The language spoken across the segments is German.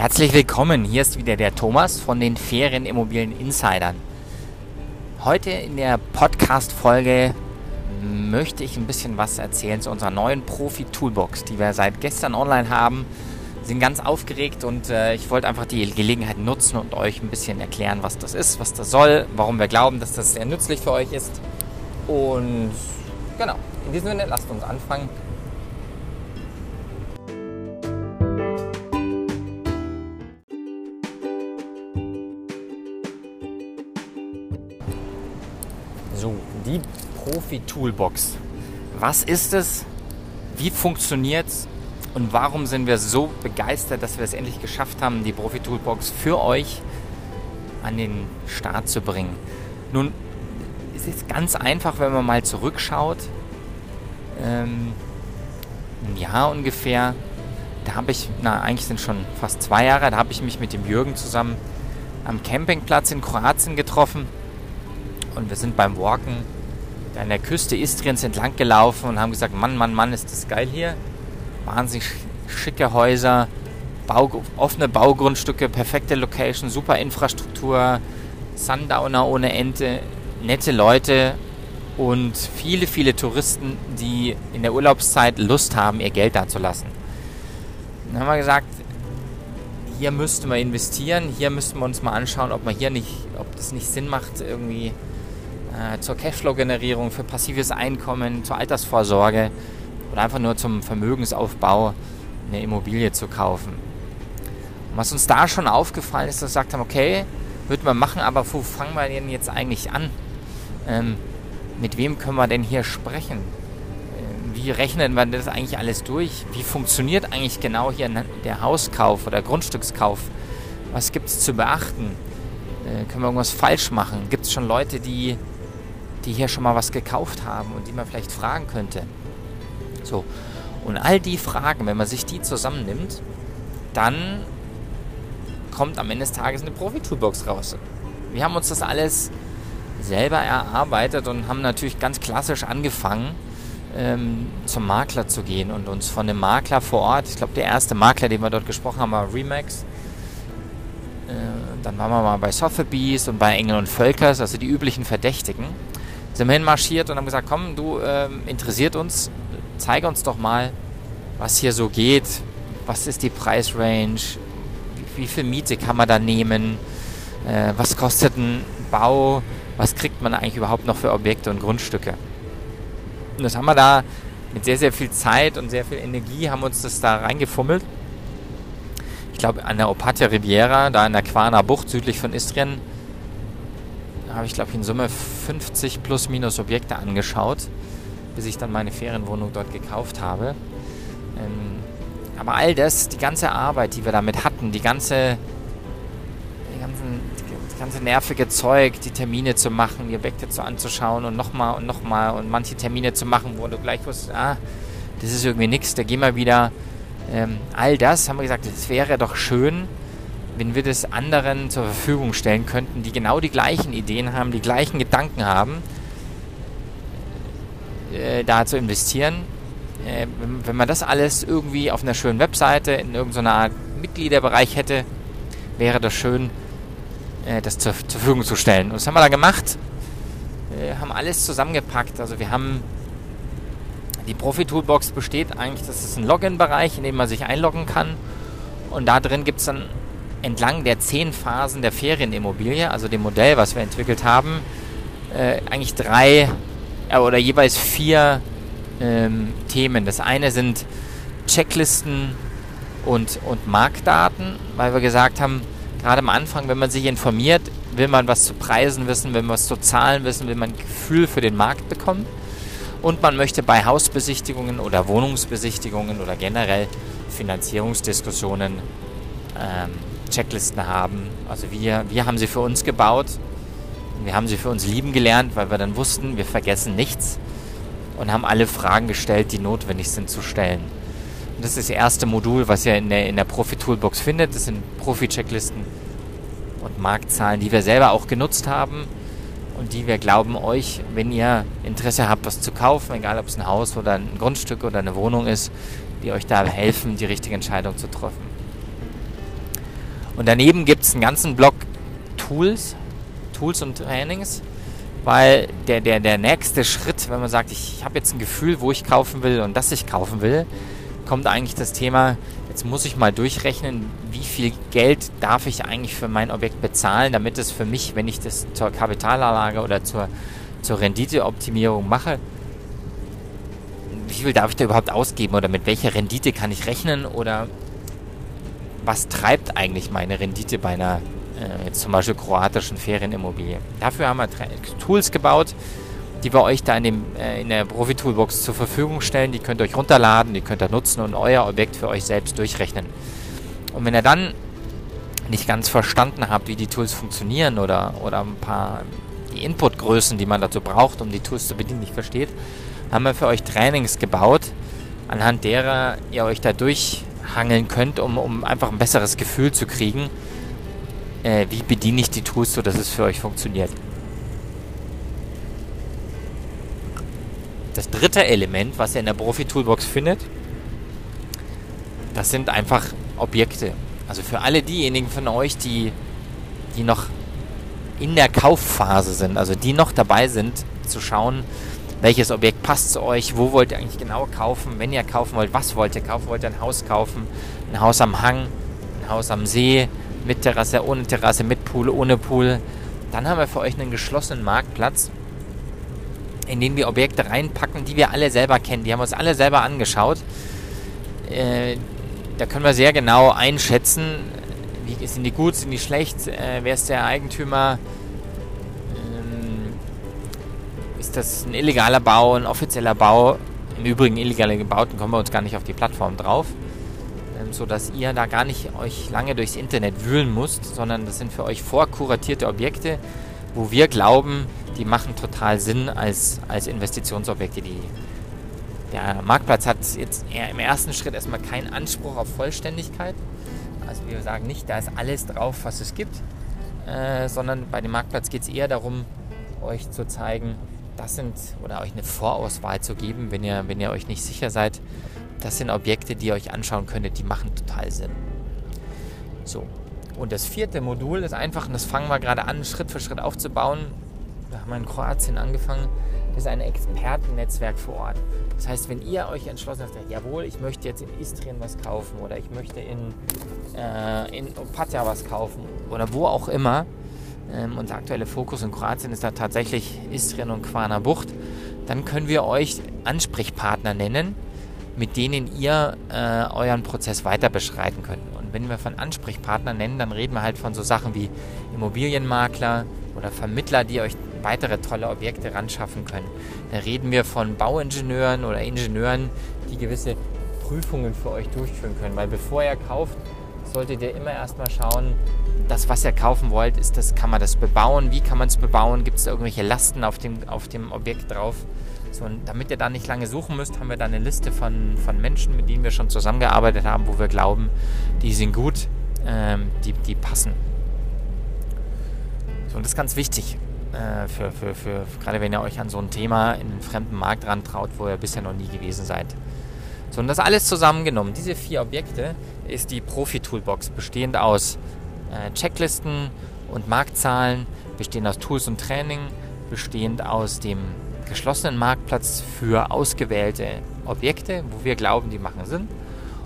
Herzlich willkommen, hier ist wieder der Thomas von den Ferienimmobilien Insidern. Heute in der Podcast-Folge möchte ich ein bisschen was erzählen zu unserer neuen Profi-Toolbox, die wir seit gestern online haben. Sind ganz aufgeregt und äh, ich wollte einfach die Gelegenheit nutzen und euch ein bisschen erklären, was das ist, was das soll, warum wir glauben, dass das sehr nützlich für euch ist. Und genau, in diesem Sinne, lasst uns anfangen. So, die Profi-Toolbox. Was ist es? Wie funktioniert es? Und warum sind wir so begeistert, dass wir es endlich geschafft haben, die Profi-Toolbox für euch an den Start zu bringen? Nun, es ist ganz einfach, wenn man mal zurückschaut. Ähm, ein Jahr ungefähr, da habe ich, na eigentlich sind schon fast zwei Jahre, da habe ich mich mit dem Jürgen zusammen am Campingplatz in Kroatien getroffen und wir sind beim Walken an der Küste Istriens entlang gelaufen und haben gesagt, Mann, Mann, Mann, ist das geil hier. Wahnsinnig schicke Häuser, Bau, offene Baugrundstücke, perfekte Location, super Infrastruktur, Sundowner ohne Ente, nette Leute und viele, viele Touristen, die in der Urlaubszeit Lust haben, ihr Geld da zu lassen. Dann haben wir gesagt, hier müssten wir investieren, hier müssten wir uns mal anschauen, ob man hier nicht, ob das nicht Sinn macht, irgendwie äh, zur Cashflow-Generierung, für passives Einkommen, zur Altersvorsorge oder einfach nur zum Vermögensaufbau eine Immobilie zu kaufen. Und was uns da schon aufgefallen ist, dass wir gesagt haben, okay, würden wir machen, aber wo fangen wir denn jetzt eigentlich an? Ähm, mit wem können wir denn hier sprechen? Ähm, wie rechnen wir das eigentlich alles durch? Wie funktioniert eigentlich genau hier der Hauskauf oder Grundstückskauf? Was gibt es zu beachten? Äh, können wir irgendwas falsch machen? Gibt es schon Leute, die die hier schon mal was gekauft haben und die man vielleicht fragen könnte. So. Und all die Fragen, wenn man sich die zusammennimmt, dann kommt am Ende des Tages eine Profi-Toolbox raus. Wir haben uns das alles selber erarbeitet und haben natürlich ganz klassisch angefangen, ähm, zum Makler zu gehen und uns von dem Makler vor Ort, ich glaube der erste Makler, den wir dort gesprochen haben, war Remax. Äh, dann waren wir mal bei Sotheby's und bei Engel und Völkers, also die üblichen Verdächtigen sind wir hinmarschiert und haben gesagt, komm, du ähm, interessiert uns, zeige uns doch mal, was hier so geht, was ist die Preisrange, wie, wie viel Miete kann man da nehmen, äh, was kostet ein Bau, was kriegt man eigentlich überhaupt noch für Objekte und Grundstücke. Und das haben wir da mit sehr, sehr viel Zeit und sehr viel Energie haben uns das da reingefummelt. Ich glaube, an der Opatia Riviera, da in der Quana Bucht südlich von Istrien, habe ich, glaube ich, in Summe 50 plus minus Objekte angeschaut, bis ich dann meine Ferienwohnung dort gekauft habe. Ähm, aber all das, die ganze Arbeit, die wir damit hatten, die ganze, die ganzen, die ganze nervige Zeug, die Termine zu machen, die Objekte zu anzuschauen und nochmal und nochmal und manche Termine zu machen, wo du gleich wusstest, ah, das ist irgendwie nichts, da gehen wir wieder. Ähm, all das haben wir gesagt, es wäre doch schön, wenn wir das anderen zur Verfügung stellen könnten, die genau die gleichen Ideen haben, die gleichen Gedanken haben, äh, da zu investieren. Äh, wenn, wenn, man das alles irgendwie auf einer schönen Webseite in irgendeiner Art Mitgliederbereich hätte, wäre das schön, äh, das zur, zur, Verfügung zu stellen. Und das haben wir da gemacht. Wir haben alles zusammengepackt. Also wir haben die Profi-Toolbox besteht eigentlich, das ist ein Login-Bereich, in dem man sich einloggen kann. Und da drin gibt es dann entlang der zehn Phasen der Ferienimmobilie, also dem Modell, was wir entwickelt haben, äh, eigentlich drei äh, oder jeweils vier ähm, Themen. Das eine sind Checklisten und, und Marktdaten, weil wir gesagt haben, gerade am Anfang, wenn man sich informiert, will man was zu Preisen wissen, will man was zu Zahlen wissen, will man ein Gefühl für den Markt bekommen. Und man möchte bei Hausbesichtigungen oder Wohnungsbesichtigungen oder generell Finanzierungsdiskussionen ähm, Checklisten haben. Also wir, wir haben sie für uns gebaut. Wir haben sie für uns lieben gelernt, weil wir dann wussten, wir vergessen nichts und haben alle Fragen gestellt, die notwendig sind zu stellen. Und das ist das erste Modul, was ihr in der, in der Profi-Toolbox findet. Das sind Profi-Checklisten und Marktzahlen, die wir selber auch genutzt haben und die wir glauben euch, wenn ihr Interesse habt, was zu kaufen, egal ob es ein Haus oder ein Grundstück oder eine Wohnung ist, die euch da helfen, die richtige Entscheidung zu treffen. Und daneben gibt es einen ganzen Block Tools, Tools und Trainings, weil der, der, der nächste Schritt, wenn man sagt, ich habe jetzt ein Gefühl, wo ich kaufen will und dass ich kaufen will, kommt eigentlich das Thema, jetzt muss ich mal durchrechnen, wie viel Geld darf ich eigentlich für mein Objekt bezahlen, damit es für mich, wenn ich das zur Kapitalanlage oder zur, zur Renditeoptimierung mache, wie viel darf ich da überhaupt ausgeben oder mit welcher Rendite kann ich rechnen oder was treibt eigentlich meine Rendite bei einer äh, zum Beispiel kroatischen Ferienimmobilie. Dafür haben wir Tools gebaut, die wir euch da in, dem, äh, in der Profi-Toolbox zur Verfügung stellen. Die könnt ihr euch runterladen, die könnt ihr nutzen und euer Objekt für euch selbst durchrechnen. Und wenn ihr dann nicht ganz verstanden habt, wie die Tools funktionieren oder, oder ein paar die Inputgrößen, die man dazu braucht, um die Tools zu bedienen, nicht versteht, haben wir für euch Trainings gebaut, anhand derer ihr euch da durchhangeln könnt, um, um einfach ein besseres Gefühl zu kriegen, äh, wie bediene ich die Tools, so dass es für euch funktioniert. Das dritte Element, was ihr in der Profi-Toolbox findet, das sind einfach Objekte. Also für alle diejenigen von euch, die, die noch in der Kaufphase sind, also die noch dabei sind, zu schauen, welches Objekt passt zu euch, wo wollt ihr eigentlich genau kaufen, wenn ihr kaufen wollt, was wollt ihr kaufen, wollt ihr ein Haus kaufen, ein Haus am Hang, ein Haus am See, mit Terrasse, ohne Terrasse, mit Pool, ohne Pool. Dann haben wir für euch einen geschlossenen Marktplatz, in den wir Objekte reinpacken, die wir alle selber kennen. Die haben wir uns alle selber angeschaut. Äh, da können wir sehr genau einschätzen, sind die gut, sind die schlecht, äh, wer ist der Eigentümer, ist das ein illegaler Bau, ein offizieller Bau. Im Übrigen illegale Gebauten kommen wir uns gar nicht auf die Plattform drauf sodass ihr da gar nicht euch lange durchs Internet wühlen müsst, sondern das sind für euch vorkuratierte Objekte, wo wir glauben, die machen total Sinn als, als Investitionsobjekte. Die, der Marktplatz hat jetzt im ersten Schritt erstmal keinen Anspruch auf Vollständigkeit. Also wir sagen nicht, da ist alles drauf, was es gibt, äh, sondern bei dem Marktplatz geht es eher darum, euch zu zeigen, das sind oder euch eine Vorauswahl zu geben, wenn ihr, wenn ihr euch nicht sicher seid, das sind Objekte, die ihr euch anschauen könntet, die machen total Sinn. So. Und das vierte Modul ist einfach, und das fangen wir gerade an, Schritt für Schritt aufzubauen. Da haben wir in Kroatien angefangen. Das ist ein Expertennetzwerk vor Ort. Das heißt, wenn ihr euch entschlossen habt, jawohl, ich möchte jetzt in Istrien was kaufen oder ich möchte in, äh, in Opatja was kaufen oder wo auch immer, ähm, unser aktueller Fokus in Kroatien ist da tatsächlich Istrien und Quana Bucht, dann können wir euch Ansprechpartner nennen, mit denen ihr äh, euren Prozess weiter beschreiten könnt. Und wenn wir von Ansprechpartnern nennen, dann reden wir halt von so Sachen wie Immobilienmakler oder Vermittler, die euch weitere tolle Objekte ran schaffen können. Da reden wir von Bauingenieuren oder Ingenieuren, die gewisse Prüfungen für euch durchführen können. Weil bevor ihr kauft, solltet ihr immer erstmal schauen, das, was ihr kaufen wollt, ist das, kann man das bebauen? Wie kann man es bebauen? Gibt es da irgendwelche Lasten auf dem, auf dem Objekt drauf? So, und damit ihr da nicht lange suchen müsst, haben wir da eine Liste von, von Menschen, mit denen wir schon zusammengearbeitet haben, wo wir glauben, die sind gut, ähm, die, die passen. So, und das ist ganz wichtig, äh, für, für, für, gerade wenn ihr euch an so ein Thema in einen fremden Markt rantraut, wo ihr bisher noch nie gewesen seid. So, und das alles zusammengenommen, diese vier Objekte, ist die Profi-Toolbox, bestehend aus äh, Checklisten und Marktzahlen, bestehend aus Tools und Training, bestehend aus dem geschlossenen Marktplatz für ausgewählte Objekte, wo wir glauben, die machen Sinn.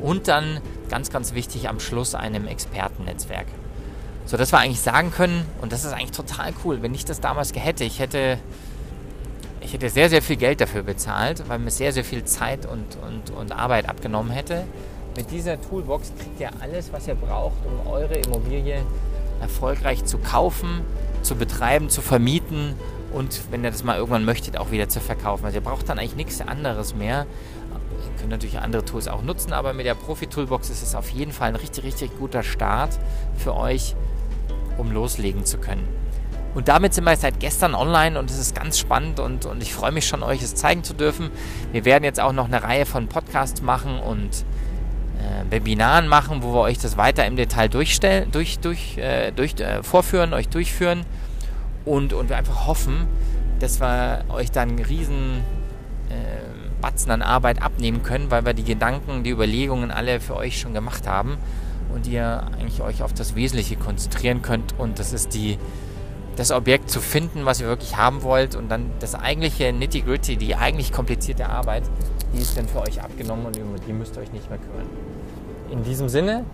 Und dann, ganz, ganz wichtig, am Schluss einem Expertennetzwerk. So, dass wir eigentlich sagen können, und das ist eigentlich total cool, wenn ich das damals hätte, ich hätte, ich hätte sehr, sehr viel Geld dafür bezahlt, weil mir sehr, sehr viel Zeit und, und, und Arbeit abgenommen hätte. Mit dieser Toolbox kriegt ihr alles, was ihr braucht, um eure Immobilie erfolgreich zu kaufen, zu betreiben, zu vermieten und wenn ihr das mal irgendwann möchtet, auch wieder zu verkaufen. Also ihr braucht dann eigentlich nichts anderes mehr. Ihr könnt natürlich andere Tools auch nutzen, aber mit der Profi-Toolbox ist es auf jeden Fall ein richtig, richtig guter Start für euch, um loslegen zu können. Und damit sind wir seit gestern online und es ist ganz spannend und, und ich freue mich schon, euch es zeigen zu dürfen. Wir werden jetzt auch noch eine Reihe von Podcasts machen und äh, Webinaren machen, wo wir euch das weiter im Detail durchstellen, durch, durch, äh, durch, äh, vorführen, euch durchführen und, und wir einfach hoffen, dass wir euch dann einen riesen äh, Batzen an Arbeit abnehmen können, weil wir die Gedanken, die Überlegungen alle für euch schon gemacht haben und ihr eigentlich euch auf das Wesentliche konzentrieren könnt und das ist die das Objekt zu finden, was ihr wirklich haben wollt und dann das eigentliche Nitty-Gritty, die eigentlich komplizierte Arbeit, die ist dann für euch abgenommen und um die müsst ihr euch nicht mehr kümmern. In diesem Sinne,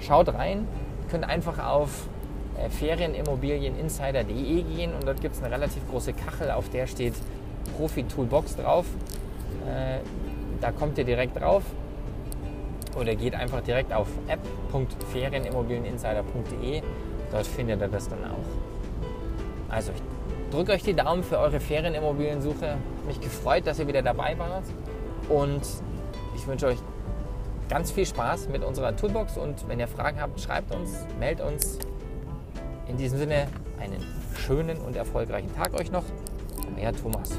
schaut rein, könnt einfach auf äh, Ferieninmobilieninsider.de gehen und dort gibt es eine relativ große Kachel, auf der steht Profi Toolbox drauf. Äh, da kommt ihr direkt drauf oder geht einfach direkt auf app.ferieninmobilieninsider.de. Dort findet ihr das dann auch. Also ich drücke euch die Daumen für eure Ferienimmobiliensuche. Mich gefreut, dass ihr wieder dabei wart. Und ich wünsche euch ganz viel Spaß mit unserer Toolbox. Und wenn ihr Fragen habt, schreibt uns, meldet uns. In diesem Sinne einen schönen und erfolgreichen Tag euch noch. Euer Thomas.